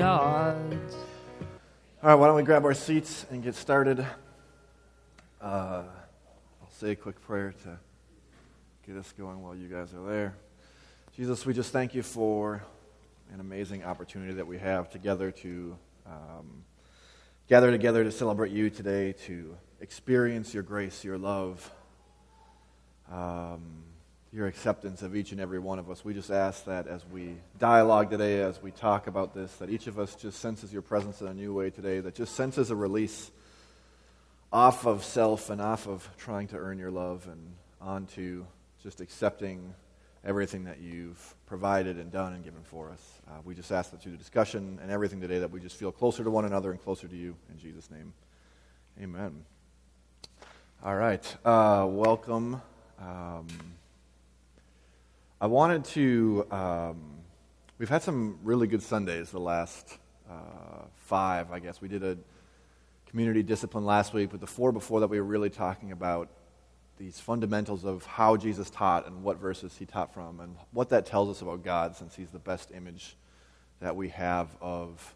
odds. All right, why don't we grab our seats and get started? Uh, I'll say a quick prayer to get us going while you guys are there. Jesus, we just thank you for an amazing opportunity that we have together to um, gather together to celebrate you today, to experience your grace, your love, um, your acceptance of each and every one of us. We just ask that as we dialogue today, as we talk about this, that each of us just senses your presence in a new way today, that just senses a release off of self and off of trying to earn your love and onto just accepting everything that you've provided and done and given for us. Uh, we just ask that through the discussion and everything today that we just feel closer to one another and closer to you. In Jesus' name, amen. All right. Uh, welcome. Um, I wanted to. Um, we've had some really good Sundays the last uh, five, I guess. We did a community discipline last week, but the four before that, we were really talking about these fundamentals of how Jesus taught and what verses he taught from and what that tells us about God since he's the best image that we have of,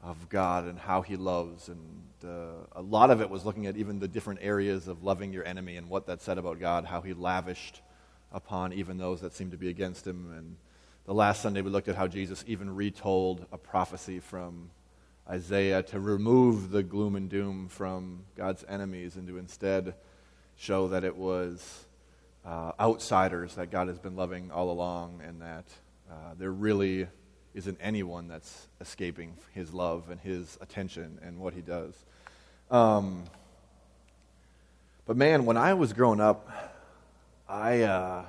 of God and how he loves. And uh, a lot of it was looking at even the different areas of loving your enemy and what that said about God, how he lavished upon even those that seemed to be against him. And the last Sunday we looked at how Jesus even retold a prophecy from Isaiah to remove the gloom and doom from God's enemies and to instead show that it was uh, outsiders that God has been loving all along, and that uh, there really isn't anyone that's escaping His love and His attention and what He does. Um, but man, when I was growing up, I uh,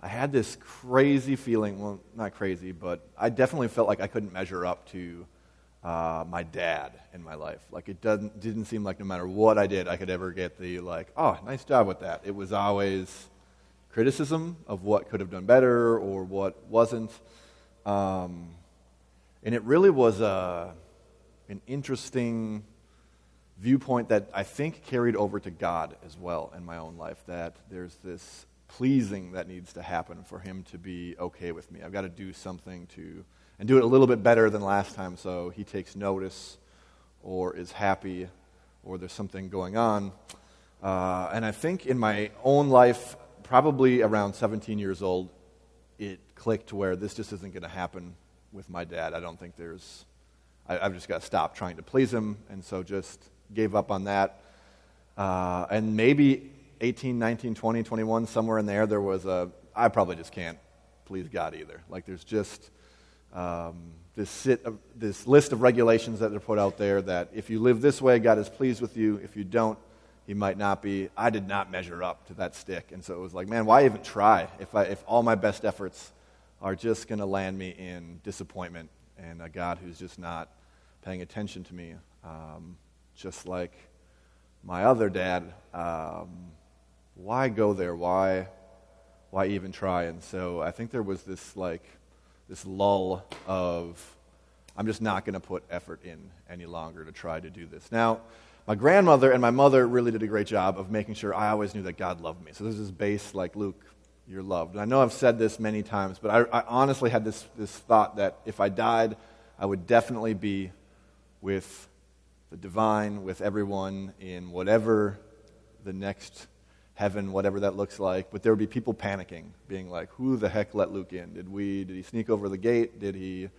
I had this crazy feeling. Well, not crazy, but I definitely felt like I couldn't measure up to uh, my dad in my life. Like it doesn't, didn't seem like no matter what I did, I could ever get the like, oh, nice job with that. It was always criticism of what could have done better or what wasn't. Um, and it really was a, uh, an interesting viewpoint that I think carried over to God as well in my own life. That there's this pleasing that needs to happen for Him to be okay with me. I've got to do something to and do it a little bit better than last time so he takes notice or is happy or there's something going on. Uh, and I think in my own life, probably around 17 years old, it clicked where this just isn't going to happen with my dad. I don't think there's, I, have just got to stop trying to please him. And so just gave up on that. Uh, and maybe 18, 19, 20, 21, somewhere in there, there was a, I probably just can't please God either. Like there's just, um, this, sit, this list of regulations that are put out there that if you live this way, God is pleased with you. If you don't, He might not be. I did not measure up to that stick. And so it was like, man, why even try if, I, if all my best efforts are just going to land me in disappointment and a God who's just not paying attention to me? Um, just like my other dad, um, why go there? Why, why even try? And so I think there was this like this lull of, I'm just not going to put effort in any longer to try to do this. Now, my grandmother and my mother really did a great job of making sure I always knew that God loved me. So there's this base like, Luke, you're loved. And I know I've said this many times, but I, I honestly had this, this thought that if I died, I would definitely be with the divine, with everyone in whatever the next heaven, whatever that looks like. But there would be people panicking, being like, "Who the heck let Luke in? Did we? Did he sneak over the gate? Did he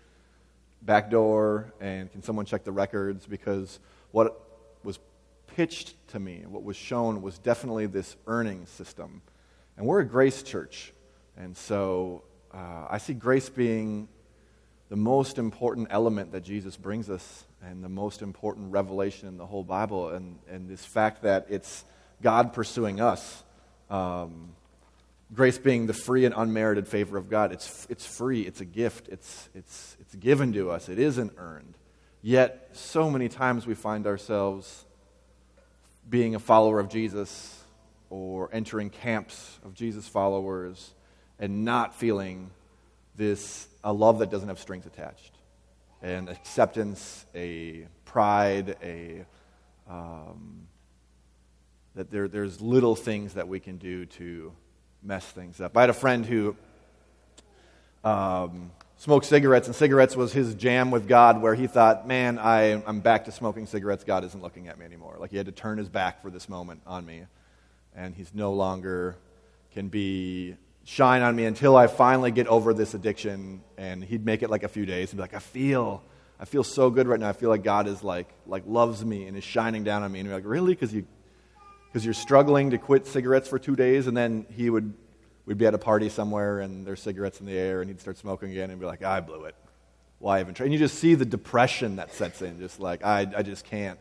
backdoor? And can someone check the records?" Because what was pitched to me, what was shown, was definitely this earning system. And we're a grace church, and so uh, I see grace being the most important element that Jesus brings us and the most important revelation in the whole Bible, and, and this fact that it's God pursuing us. Um, grace being the free and unmerited favor of God. It's, it's free, it's a gift, it's, it's, it's given to us, it isn't earned. Yet, so many times we find ourselves being a follower of Jesus or entering camps of Jesus followers and not feeling this a love that doesn't have strings attached and acceptance a pride a um, that there, there's little things that we can do to mess things up. I had a friend who um, smoked cigarettes, and cigarettes was his jam with God, where he thought, man, I, I'm back to smoking cigarettes. God isn't looking at me anymore. Like he had to turn his back for this moment on me. And he's no longer can be shine on me until I finally get over this addiction. And he'd make it like a few days and be like, I feel, I feel so good right now. I feel like God is like, like loves me and is shining down on me. And you're like, really? Because you, because you're struggling to quit cigarettes for two days, and then he would we'd be at a party somewhere and there's cigarettes in the air and he'd start smoking again and be like, I blew it. Why even try? And you just see the depression that sets in, just like, I, I just can't,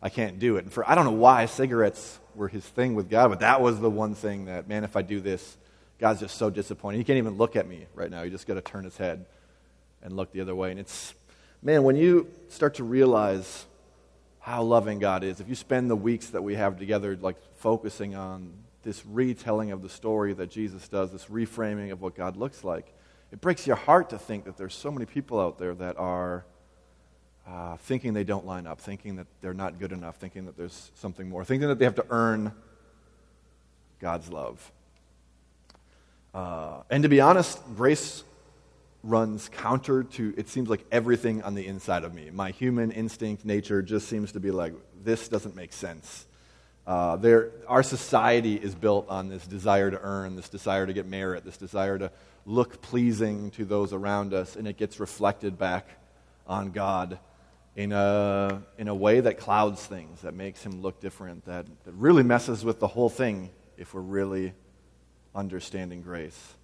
I can't do it. And for, I don't know why cigarettes were his thing with God, but that was the one thing that, man, if I do this, God's just so disappointed. He can't even look at me right now. You just got to turn his head and look the other way. And it's, man, when you start to realize how loving God is, if you spend the weeks that we have together, like focusing on this retelling of the story that Jesus does, this reframing of what God looks like, it breaks your heart to think that there's so many people out there that are uh, thinking they don't line up, thinking that they're not good enough, thinking that there's something more, thinking that they have to earn God's love. Uh, and to be honest, grace runs counter to, it seems like everything on the inside of me. My human instinct nature just seems to be like, this doesn't make sense. Uh, there, our society is built on this desire to earn, this desire to get merit, this desire to look pleasing to those around us, and it gets reflected back on God in a, in a way that clouds things, that makes him look different, that, that really messes with the whole thing if we're really understanding grace.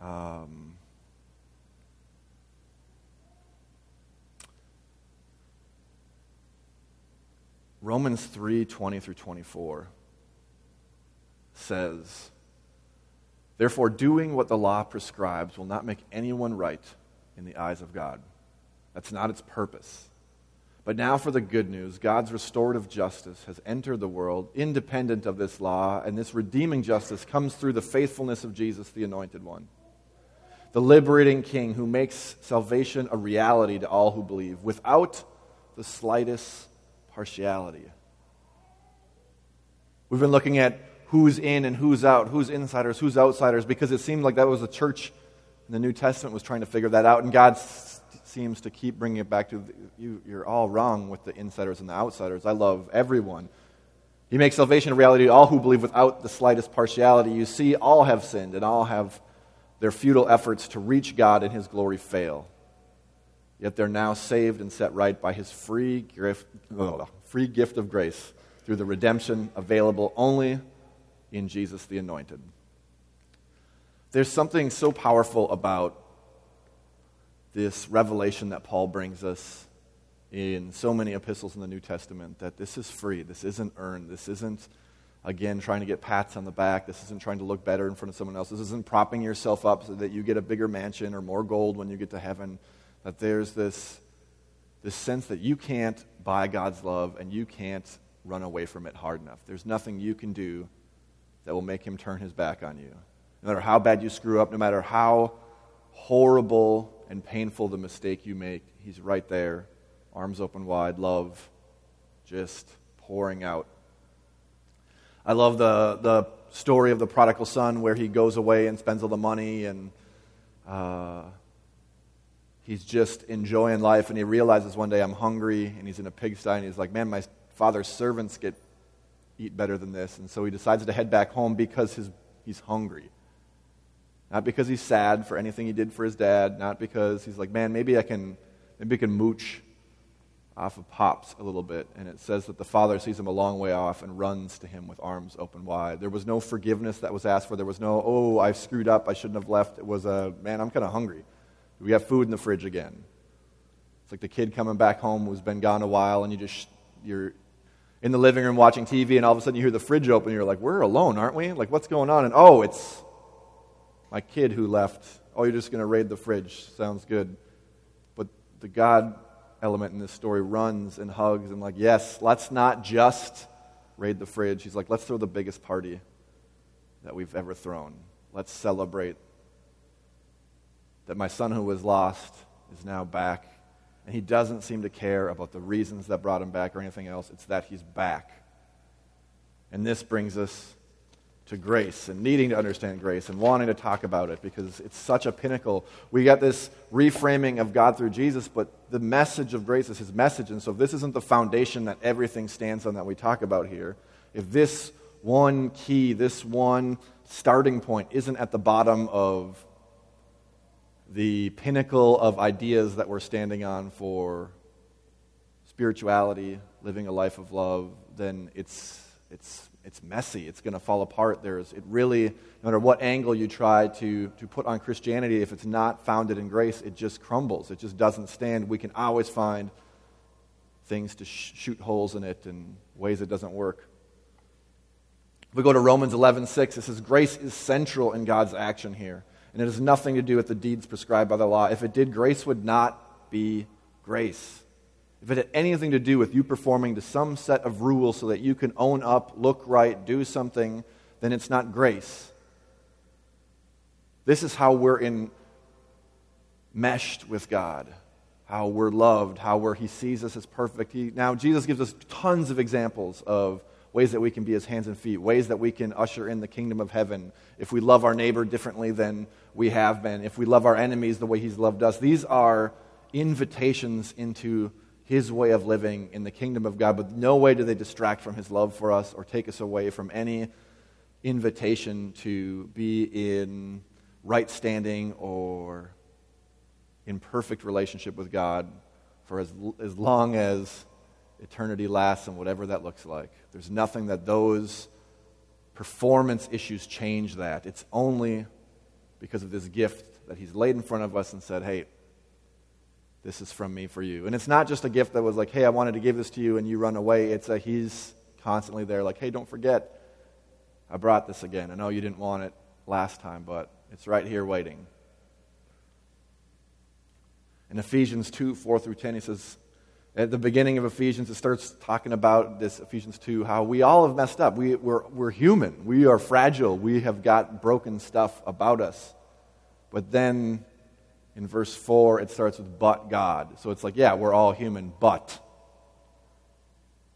Um, Romans 3 20 through 24 says, Therefore, doing what the law prescribes will not make anyone right in the eyes of God. That's not its purpose. But now for the good news. God's restorative justice has entered the world independent of this law, and this redeeming justice comes through the faithfulness of Jesus, the Anointed One, the liberating King who makes salvation a reality to all who believe without the slightest partiality. We've been looking at who's in and who's out, who's insiders, who's outsiders, because it seemed like that was the church in the New Testament was trying to figure that out, and God s- seems to keep bringing it back to you, you're all wrong with the insiders and the outsiders. I love everyone. He makes salvation a reality to all who believe without the slightest partiality. You see, all have sinned and all have their futile efforts to reach God and His glory fail yet they're now saved and set right by his free gift, free gift of grace through the redemption available only in Jesus the Anointed. There's something so powerful about this revelation that Paul brings us in so many epistles in the New Testament that this is free. This isn't earned. This isn't, again, trying to get pats on the back. This isn't trying to look better in front of someone else. This isn't propping yourself up so that you get a bigger mansion or more gold when you get to heaven that there's this, this sense that you can't buy God's love and you can't run away from it hard enough. There's nothing you can do that will make him turn his back on you. No matter how bad you screw up, no matter how horrible and painful the mistake you make, he's right there, arms open wide, love just pouring out. I love the, the story of the prodigal son where he goes away and spends all the money and uh, he's just enjoying life and he realizes one day I'm hungry and he's in a pigsty and he's like, man, my father's servants get eat better than this. And so he decides to head back home because his, he's hungry. Not because he's sad for anything he did for his dad, not because he's like, man, maybe I can, maybe I can mooch off of Pops a little bit. And it says that the father sees him a long way off and runs to him with arms open wide. There was no forgiveness that was asked for. There was no, oh, I screwed up. I shouldn't have left. It was a, man, I'm kind of hungry. Do We have food in the fridge again. It's like the kid coming back home who's been gone a while, and you just you're in the living room watching TV, and all of a sudden you hear the fridge open, and you're like, "We're alone, aren't we? Like, what's going on?" And oh, it's my kid who left. Oh, you're just going to raid the fridge. Sounds good. But the God element in this story runs and hugs and like, yes, let's not just raid the fridge. He's like, let's throw the biggest party that we've ever thrown. Let's celebrate that my son who was lost is now back. And he doesn't seem to care about the reasons that brought him back or anything else. It's that he's back. And this brings us to grace and needing to understand grace and wanting to talk about it because it's such a pinnacle. We got this reframing of God through Jesus, but the message of grace is his message. And so, if this isn't the foundation that everything stands on that we talk about here, if this one key, this one starting point isn't at the bottom of the pinnacle of ideas that we're standing on for spirituality, living a life of love, then it's, it's it's messy. It's going to fall apart. There's, it really, no matter what angle you try to, to put on Christianity, if it's not founded in grace, it just crumbles. It just doesn't stand. We can always find things to sh- shoot holes in it and ways it doesn't work. If we go to Romans 11, 6, it says, Grace is central in God's action here, and it has nothing to do with the deeds prescribed by the law. If it did, grace would not be grace. If it had anything to do with you performing to some set of rules so that you can own up, look right, do something, then it's not grace. This is how we're in meshed with God, how we're loved, how we're, He sees us as perfect. He, now, Jesus gives us tons of examples of ways that we can be His hands and feet, ways that we can usher in the kingdom of heaven if we love our neighbor differently than we have been, if we love our enemies the way He's loved us. These are invitations into his way of living in the kingdom of God, but no way do they distract from his love for us or take us away from any invitation to be in right standing or in perfect relationship with God for as, as long as eternity lasts and whatever that looks like. There's nothing that those performance issues change that. It's only because of this gift that he's laid in front of us and said, hey, this is from me for you. And it's not just a gift that was like, hey, I wanted to give this to you and you run away. It's a he's constantly there, like, hey, don't forget, I brought this again. I know you didn't want it last time, but it's right here waiting. In Ephesians 2 4 through 10, he says, at the beginning of Ephesians, it starts talking about this, Ephesians 2, how we all have messed up. We, we're, we're human. We are fragile. We have got broken stuff about us. But then in verse 4, it starts with but God. So it's like, yeah, we're all human, but.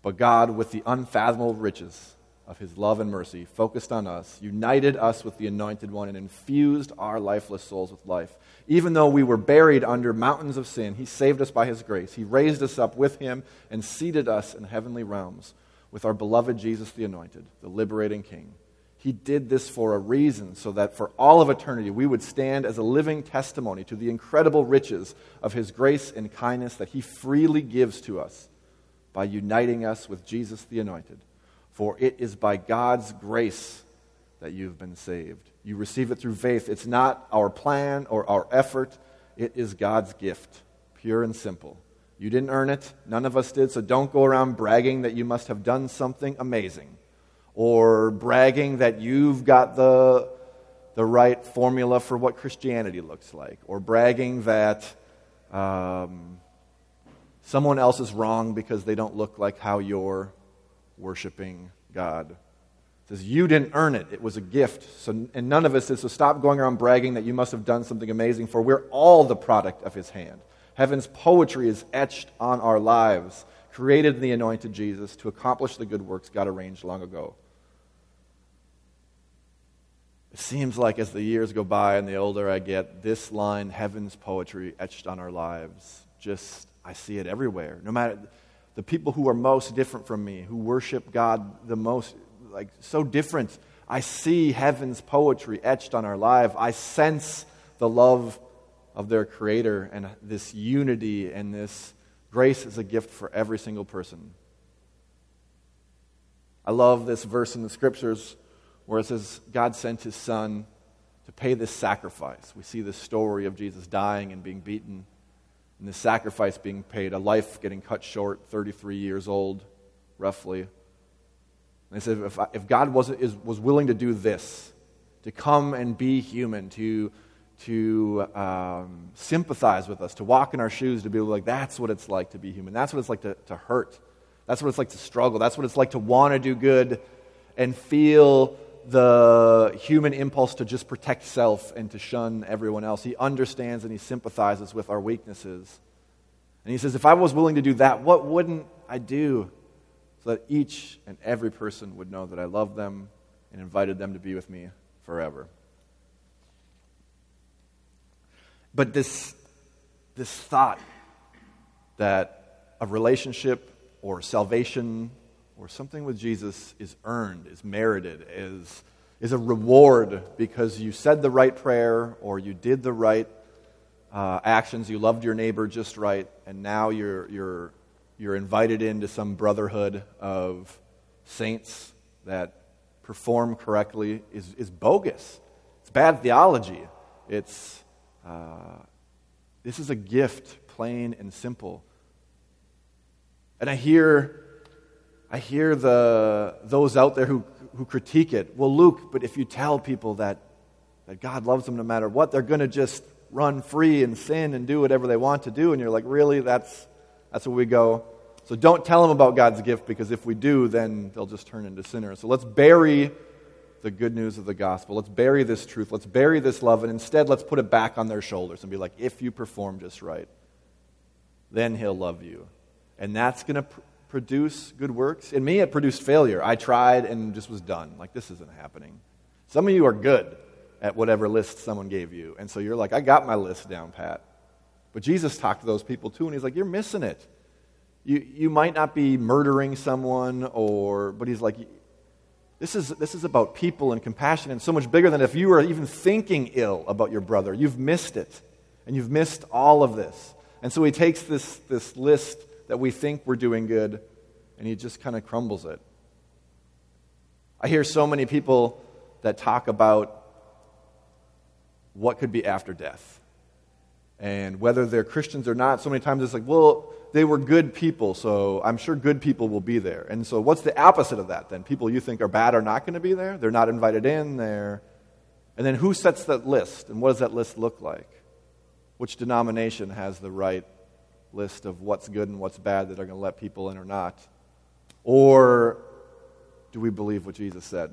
But God, with the unfathomable riches of his love and mercy, focused on us, united us with the Anointed One, and infused our lifeless souls with life. Even though we were buried under mountains of sin, he saved us by his grace. He raised us up with him and seated us in heavenly realms with our beloved Jesus the Anointed, the liberating King. He did this for a reason, so that for all of eternity we would stand as a living testimony to the incredible riches of His grace and kindness that He freely gives to us by uniting us with Jesus the Anointed. For it is by God's grace that you've been saved. You receive it through faith. It's not our plan or our effort, it is God's gift, pure and simple. You didn't earn it, none of us did, so don't go around bragging that you must have done something amazing or bragging that you've got the, the right formula for what Christianity looks like, or bragging that um, someone else is wrong because they don't look like how you're worshiping God. It says, You didn't earn it, it was a gift. So, and none of us is, so stop going around bragging that you must have done something amazing, for we're all the product of His hand. Heaven's poetry is etched on our lives, created in the anointed Jesus to accomplish the good works God arranged long ago. It seems like as the years go by and the older I get, this line, heaven's poetry etched on our lives, just, I see it everywhere. No matter the people who are most different from me, who worship God the most, like so different, I see heaven's poetry etched on our life. I sense the love of their Creator and this unity and this grace is a gift for every single person. I love this verse in the scriptures where it says God sent his son to pay this sacrifice. We see this story of Jesus dying and being beaten, and the sacrifice being paid, a life getting cut short, 33 years old, roughly. And they said, if, if God was, is, was willing to do this, to come and be human, to, to um, sympathize with us, to walk in our shoes, to be like, that's what it's like to be human. That's what it's like to, to hurt. That's what it's like to struggle. That's what it's like to want to do good and feel the human impulse to just protect self and to shun everyone else. He understands and he sympathizes with our weaknesses. And he says, If I was willing to do that, what wouldn't I do so that each and every person would know that I love them and invited them to be with me forever. But this, this thought that a relationship or salvation or something with Jesus is earned, is merited, is, is a reward because you said the right prayer or you did the right uh, actions, you loved your neighbor just right, and now you're, you're, you're invited into some brotherhood of saints that perform correctly is, is bogus. It's bad theology. It's, uh, this is a gift, plain and simple. And I hear, I hear the, those out there who, who critique it. Well, Luke, but if you tell people that, that God loves them no matter what, they're going to just run free and sin and do whatever they want to do. And you're like, really? That's, that's where we go. So don't tell them about God's gift because if we do, then they'll just turn into sinners. So let's bury the good news of the gospel. Let's bury this truth. Let's bury this love. And instead, let's put it back on their shoulders and be like, if you perform just right, then he'll love you. And that's going to produce good works. In me, it produced failure. I tried and just was done. Like, this isn't happening. Some of you are good at whatever list someone gave you. And so you're like, I got my list down, Pat. But Jesus talked to those people too, and he's like, You're missing it. You, you might not be murdering someone, or, but he's like, this is, this is about people and compassion and so much bigger than if you were even thinking ill about your brother. You've missed it. And you've missed all of this. And so he takes this, this list that we think we're doing good and he just kind of crumbles it. I hear so many people that talk about what could be after death and whether they're Christians or not. So many times it's like, well, they were good people, so I'm sure good people will be there. And so, what's the opposite of that then? People you think are bad are not going to be there? They're not invited in there. And then, who sets that list? And what does that list look like? Which denomination has the right list of what's good and what's bad that are going to let people in or not? Or do we believe what Jesus said?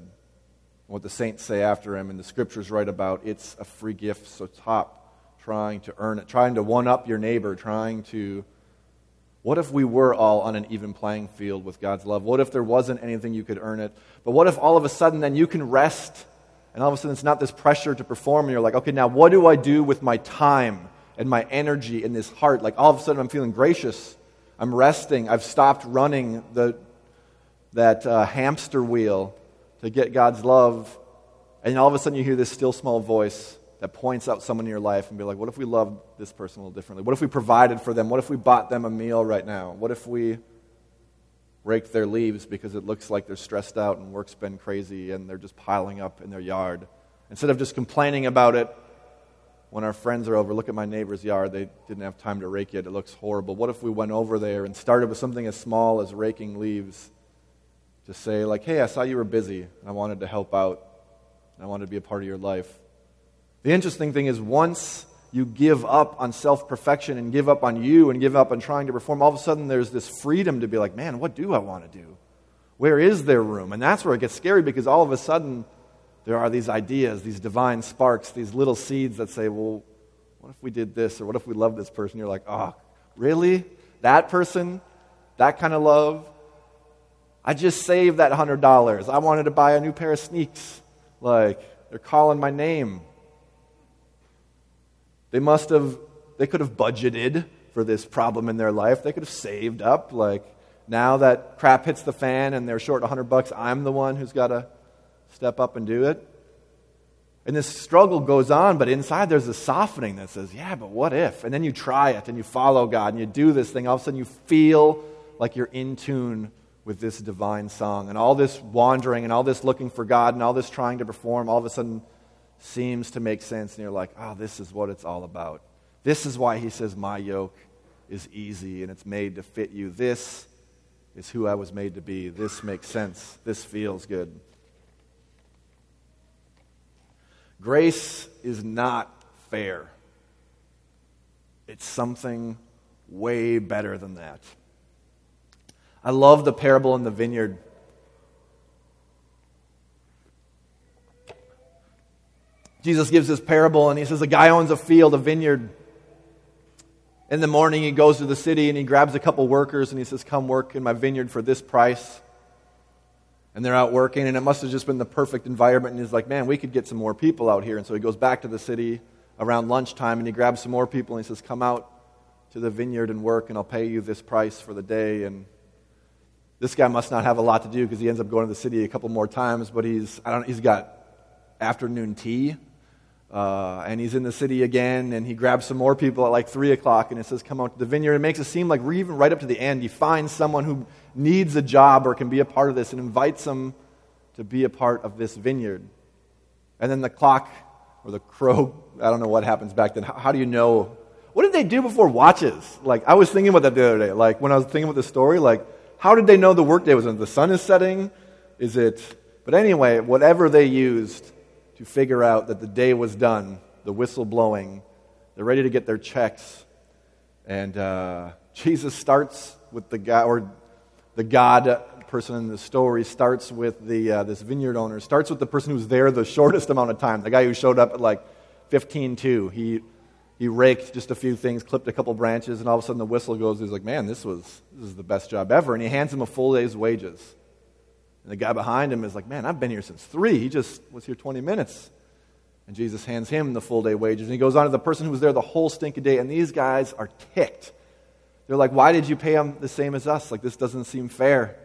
What the saints say after him and the scriptures write about it's a free gift, so stop trying to earn it, trying to one up your neighbor, trying to. What if we were all on an even playing field with God's love? What if there wasn't anything you could earn it? But what if all of a sudden then you can rest and all of a sudden it's not this pressure to perform and you're like, okay, now what do I do with my time and my energy in this heart? Like all of a sudden I'm feeling gracious. I'm resting. I've stopped running the, that uh, hamster wheel to get God's love. And all of a sudden you hear this still small voice that points out someone in your life and be like, what if we loved this person a little differently? What if we provided for them? What if we bought them a meal right now? What if we raked their leaves because it looks like they're stressed out and work's been crazy and they're just piling up in their yard? Instead of just complaining about it when our friends are over, look at my neighbor's yard, they didn't have time to rake it, it looks horrible. What if we went over there and started with something as small as raking leaves? To say, like, hey, I saw you were busy and I wanted to help out and I wanted to be a part of your life. The interesting thing is, once you give up on self perfection and give up on you and give up on trying to perform, all of a sudden there's this freedom to be like, man, what do I want to do? Where is there room? And that's where it gets scary because all of a sudden there are these ideas, these divine sparks, these little seeds that say, well, what if we did this? Or what if we love this person? You're like, oh, really? That person? That kind of love? I just saved that $100. I wanted to buy a new pair of sneaks. Like, they're calling my name. They must have, they could have budgeted for this problem in their life. They could have saved up. Like, now that crap hits the fan and they're short 100 bucks, I'm the one who's got to step up and do it. And this struggle goes on, but inside there's a softening that says, yeah, but what if? And then you try it and you follow God and you do this thing. All of a sudden you feel like you're in tune with this divine song. And all this wandering and all this looking for God and all this trying to perform, all of a sudden seems to make sense, and you're like, oh, this is what it's all about. This is why he says, My yoke is easy and it's made to fit you. This is who I was made to be. This makes sense. This feels good. Grace is not fair, it's something way better than that. I love the parable in the vineyard Jesus gives this parable and he says a guy owns a field, a vineyard. In the morning, he goes to the city and he grabs a couple workers and he says, Come work in my vineyard for this price. And they're out working, and it must have just been the perfect environment. And he's like, man, we could get some more people out here. And so he goes back to the city around lunchtime and he grabs some more people and he says, Come out to the vineyard and work, and I'll pay you this price for the day. And this guy must not have a lot to do because he ends up going to the city a couple more times, but he's, I don't, he's got afternoon tea. Uh, and he's in the city again, and he grabs some more people at like 3 o'clock, and it says, Come out to the vineyard. It makes it seem like even right up to the end, he finds someone who needs a job or can be a part of this and invites them to be a part of this vineyard. And then the clock or the crow, I don't know what happens back then. How, how do you know? What did they do before watches? Like, I was thinking about that the other day. Like, when I was thinking about the story, like, how did they know the workday was in? The sun is setting? Is it. But anyway, whatever they used to figure out that the day was done, the whistle blowing, they're ready to get their checks. And uh, Jesus starts with the guy, or the God person in the story starts with the, uh, this vineyard owner, starts with the person who's there the shortest amount of time, the guy who showed up at like 15 2. He, he raked just a few things, clipped a couple branches, and all of a sudden the whistle goes. He's like, man, this, was, this is the best job ever. And he hands him a full day's wages. And the guy behind him is like, man, I've been here since 3. He just was here 20 minutes. And Jesus hands him the full day wages. And he goes on to the person who was there the whole stinking day. And these guys are ticked. They're like, why did you pay him the same as us? Like, this doesn't seem fair.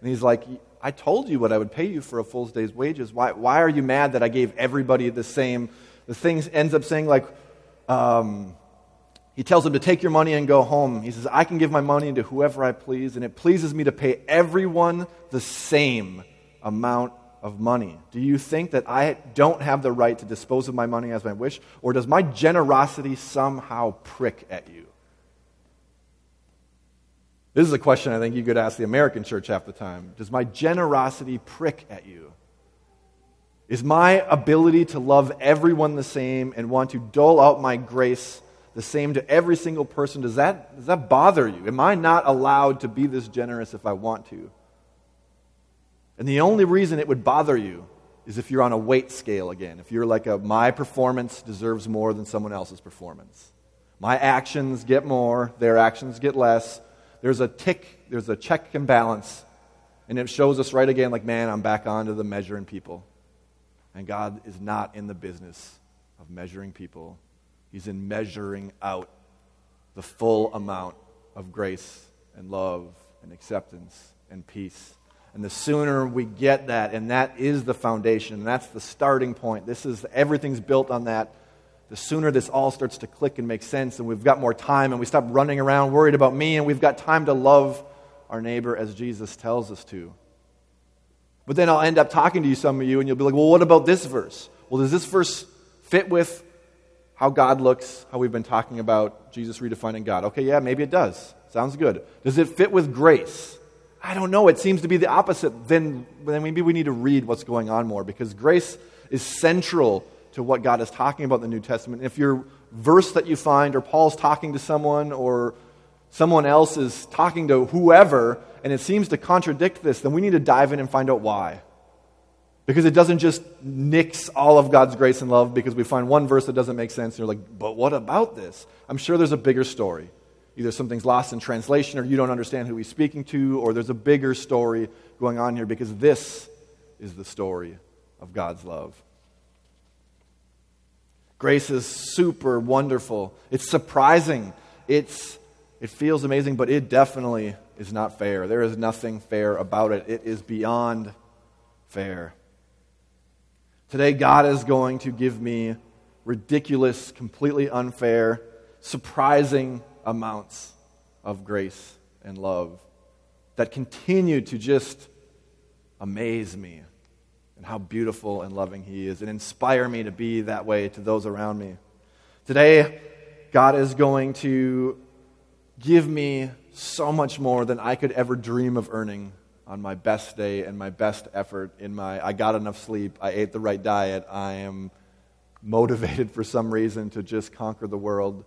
And he's like, I told you what I would pay you for a full day's wages. Why, why are you mad that I gave everybody the same? The thing ends up saying, like, um, he tells him to take your money and go home. He says, I can give my money to whoever I please, and it pleases me to pay everyone the same amount of money. Do you think that I don't have the right to dispose of my money as I wish, or does my generosity somehow prick at you? This is a question I think you could ask the American church half the time. Does my generosity prick at you? Is my ability to love everyone the same and want to dole out my grace the same to every single person, does that, does that bother you? Am I not allowed to be this generous if I want to? And the only reason it would bother you is if you're on a weight scale again. If you're like a, my performance deserves more than someone else's performance. My actions get more, their actions get less there's a tick, there's a check and balance. And it shows us right again, like, man, I'm back onto the measuring people. And God is not in the business of measuring people, He's in measuring out the full amount of grace and love and acceptance and peace. And the sooner we get that, and that is the foundation, and that's the starting point. This is everything's built on that the sooner this all starts to click and make sense, and we've got more time, and we stop running around worried about me, and we've got time to love our neighbor as Jesus tells us to. But then I'll end up talking to you, some of you, and you'll be like, well, what about this verse? Well, does this verse fit with how God looks, how we've been talking about Jesus redefining God? Okay, yeah, maybe it does. Sounds good. Does it fit with grace? I don't know. It seems to be the opposite. Then, then maybe we need to read what's going on more because grace is central to what God is talking about in the New Testament. If your verse that you find, or Paul's talking to someone, or someone else is talking to whoever, and it seems to contradict this, then we need to dive in and find out why. Because it doesn't just nix all of God's grace and love because we find one verse that doesn't make sense and you're like, but what about this? I'm sure there's a bigger story. Either something's lost in translation or you don't understand who he's speaking to, or there's a bigger story going on here because this is the story of God's love. Grace is super wonderful. It's surprising. It's, it feels amazing, but it definitely is not fair. There is nothing fair about it. It is beyond fair. Today, God is going to give me ridiculous, completely unfair, surprising amounts of grace and love that continue to just amaze me and how beautiful and loving He is and inspire me to be that way to those around me. Today, God is going to give me so much more than I could ever dream of earning on my best day and my best effort in my I got enough sleep, I ate the right diet, I am motivated for some reason to just conquer the world.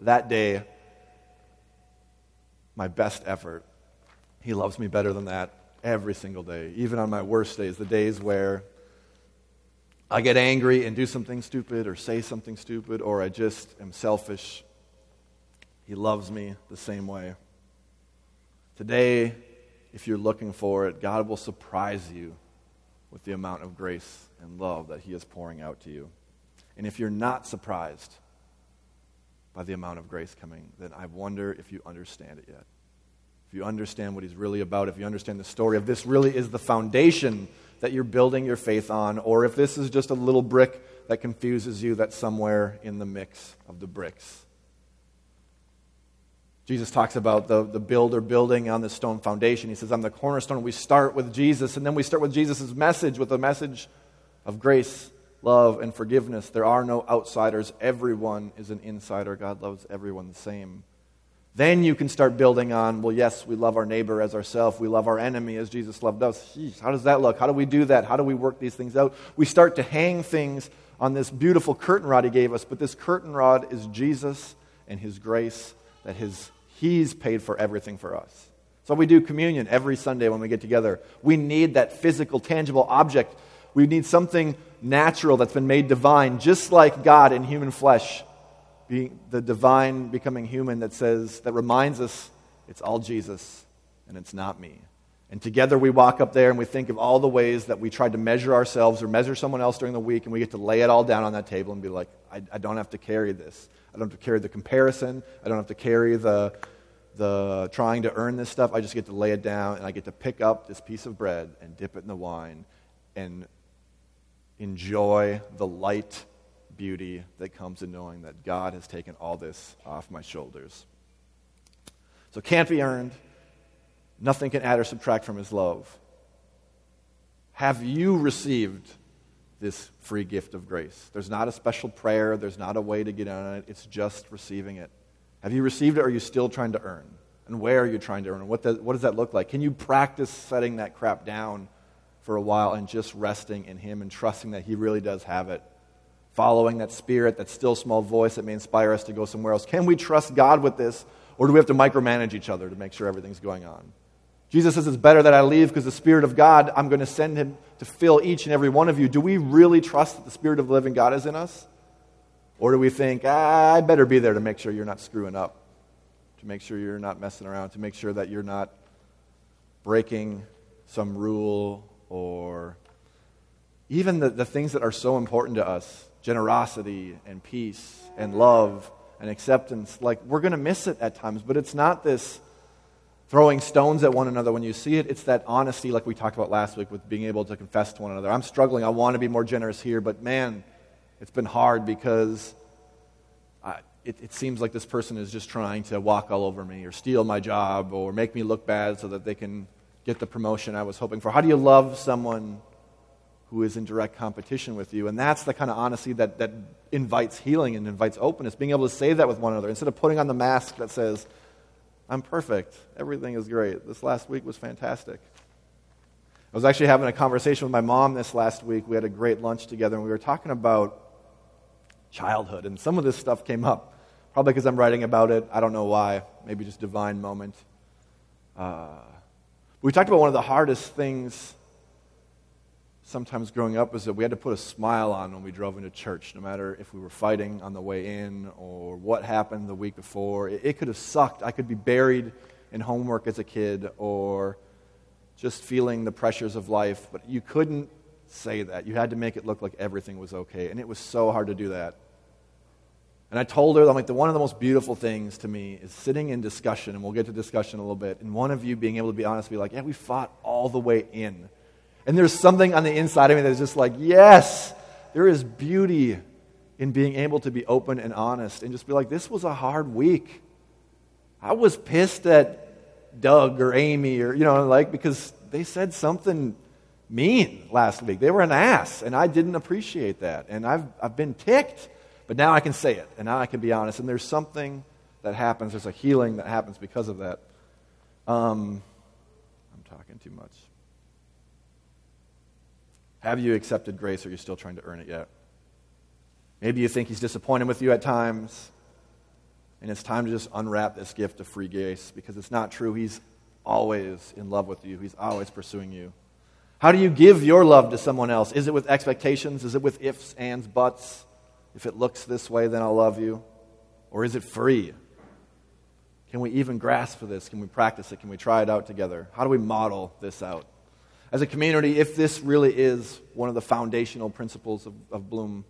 That day, my best effort. He loves me better than that every single day, even on my worst days, the days where I get angry and do something stupid or say something stupid or I just am selfish. He loves me the same way. Today, if you're looking for it, God will surprise you with the amount of grace and love that He is pouring out to you. And if you're not surprised by the amount of grace coming, then I wonder if you understand it yet. If you understand what He's really about, if you understand the story of this really is the foundation that you're building your faith on, or if this is just a little brick that confuses you that's somewhere in the mix of the bricks. Jesus talks about the, the builder building on the stone foundation. He says, I'm the cornerstone. We start with Jesus, and then we start with Jesus' message, with a message of grace, love, and forgiveness. There are no outsiders. Everyone is an insider. God loves everyone the same. Then you can start building on, well, yes, we love our neighbor as ourselves. We love our enemy as Jesus loved us. Jeez, how does that look? How do we do that? How do we work these things out? We start to hang things on this beautiful curtain rod he gave us, but this curtain rod is Jesus and his grace that his, he's paid for everything for us. So we do communion every Sunday when we get together. We need that physical, tangible object. We need something natural that's been made divine, just like God in human flesh, being the divine becoming human that says, that reminds us it's all Jesus and it's not me. And together we walk up there and we think of all the ways that we tried to measure ourselves or measure someone else during the week, and we get to lay it all down on that table and be like, I, I don't have to carry this. I don't have to carry the comparison. I don't have to carry the, the trying to earn this stuff. I just get to lay it down and I get to pick up this piece of bread and dip it in the wine and enjoy the light beauty that comes in knowing that God has taken all this off my shoulders. So it can't be earned. Nothing can add or subtract from his love. Have you received this free gift of grace? There's not a special prayer, there's not a way to get on it, it's just receiving it. Have you received it or are you still trying to earn? And where are you trying to earn? What does, what does that look like? Can you practice setting that crap down for a while and just resting in Him and trusting that He really does have it? Following that spirit, that still small voice that may inspire us to go somewhere else. Can we trust God with this or do we have to micromanage each other to make sure everything's going on? Jesus says it's better that I leave because the Spirit of God, I'm going to send him to fill each and every one of you. Do we really trust that the Spirit of the living God is in us? Or do we think, ah, I better be there to make sure you're not screwing up, to make sure you're not messing around, to make sure that you're not breaking some rule or even the, the things that are so important to us generosity and peace and love and acceptance like we're going to miss it at times but it's not this throwing stones at one another when you see it. It's that honesty, like we talked about last week, with being able to confess to one another. I'm struggling. I want to be more generous here, but man, it's been hard because I, it, it seems like this person is just trying to walk all over me or steal my job or make me look bad so that they can get the promotion I was hoping for. How do you love someone who is in direct competition with you? And that's the kind of honesty that, that invites healing and invites openness, being able to say that with one another instead of putting on the mask that says, I'm perfect. Everything is great. This last week was fantastic. I was actually having a conversation with my mom this last week. We had a great lunch together, and we were talking about childhood. And some of this stuff came up, probably because I'm writing about it. I don't know why. Maybe just divine moment. Uh, we talked about one of the hardest things sometimes growing up was that we had to put a smile on when we drove into church, no matter if we were fighting on the way in or what happened the week before. It, it could have sucked. I could be buried in homework as a kid or just feeling the pressures of life, but you couldn't say that. You had to make it look like everything was okay, and it was so hard to do that. And I told her, I'm like, the, one of the most beautiful things to me is sitting in discussion, and we'll get to discussion a little bit, and one of you being able to be honest, be like, yeah, we fought all the way in and there's something on the inside of me that's just like, yes, there is beauty in being able to be open and honest and just be like, this was a hard week. I was pissed at Doug or Amy or, you know, like, because they said something mean last week. They were an ass, and I didn't appreciate that. And I've, I've been ticked, but now I can say it, and now I can be honest. And there's something that happens, there's a healing that happens because of that. Um, I'm talking too much. Have you accepted grace or are you still trying to earn it yet? Maybe you think he's disappointed with you at times, and it's time to just unwrap this gift of free grace because it's not true. He's always in love with you, he's always pursuing you. How do you give your love to someone else? Is it with expectations? Is it with ifs, ands, buts? If it looks this way, then I'll love you. Or is it free? Can we even grasp for this? Can we practice it? Can we try it out together? How do we model this out? As a community, if this really is one of the foundational principles of, of Bloom,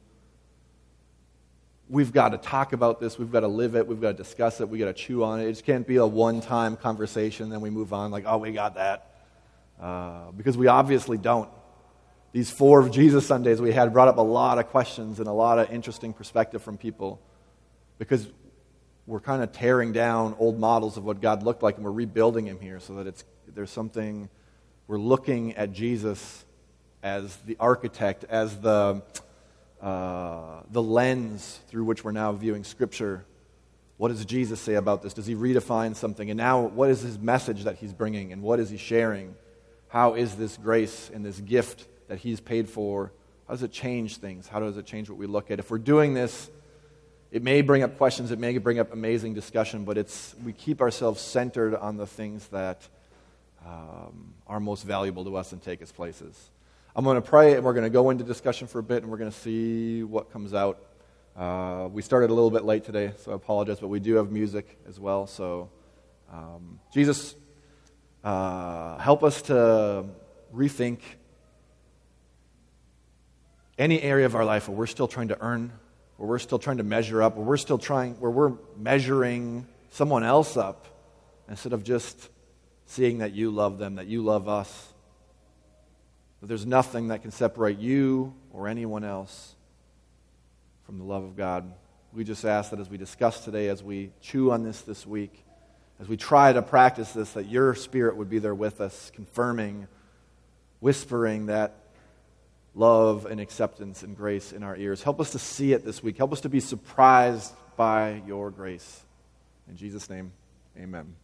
we've got to talk about this. We've got to live it. We've got to discuss it. We've got to chew on it. It can't be a one time conversation, then we move on like, oh, we got that. Uh, because we obviously don't. These four Jesus Sundays we had brought up a lot of questions and a lot of interesting perspective from people because we're kind of tearing down old models of what God looked like and we're rebuilding him here so that it's, there's something, we're looking at Jesus as the architect, as the, uh, the lens through which we're now viewing Scripture. What does Jesus say about this? Does he redefine something? And now, what is his message that he's bringing and what is he sharing? How is this grace and this gift that he's paid for? How does it change things? How does it change what we look at? If we're doing this, it may bring up questions, it may bring up amazing discussion, but it's, we keep ourselves centered on the things that um, are most valuable to us and take us places. I'm going to pray, and we're going to go into discussion for a bit, and we're going to see what comes out. Uh, we started a little bit late today, so I apologize, but we do have music as well. So, um, Jesus, uh, help us to rethink any area of our life where we're still trying to earn, where we're still trying to measure up, where we're still trying, where we're measuring someone else up instead of just seeing that you love them, that you love us. That there's nothing that can separate you or anyone else from the love of God. We just ask that as we discuss today, as we chew on this this week, as we try to practice this, that your spirit would be there with us, confirming, whispering that love and acceptance and grace in our ears. Help us to see it this week. Help us to be surprised by your grace. In Jesus' name, amen.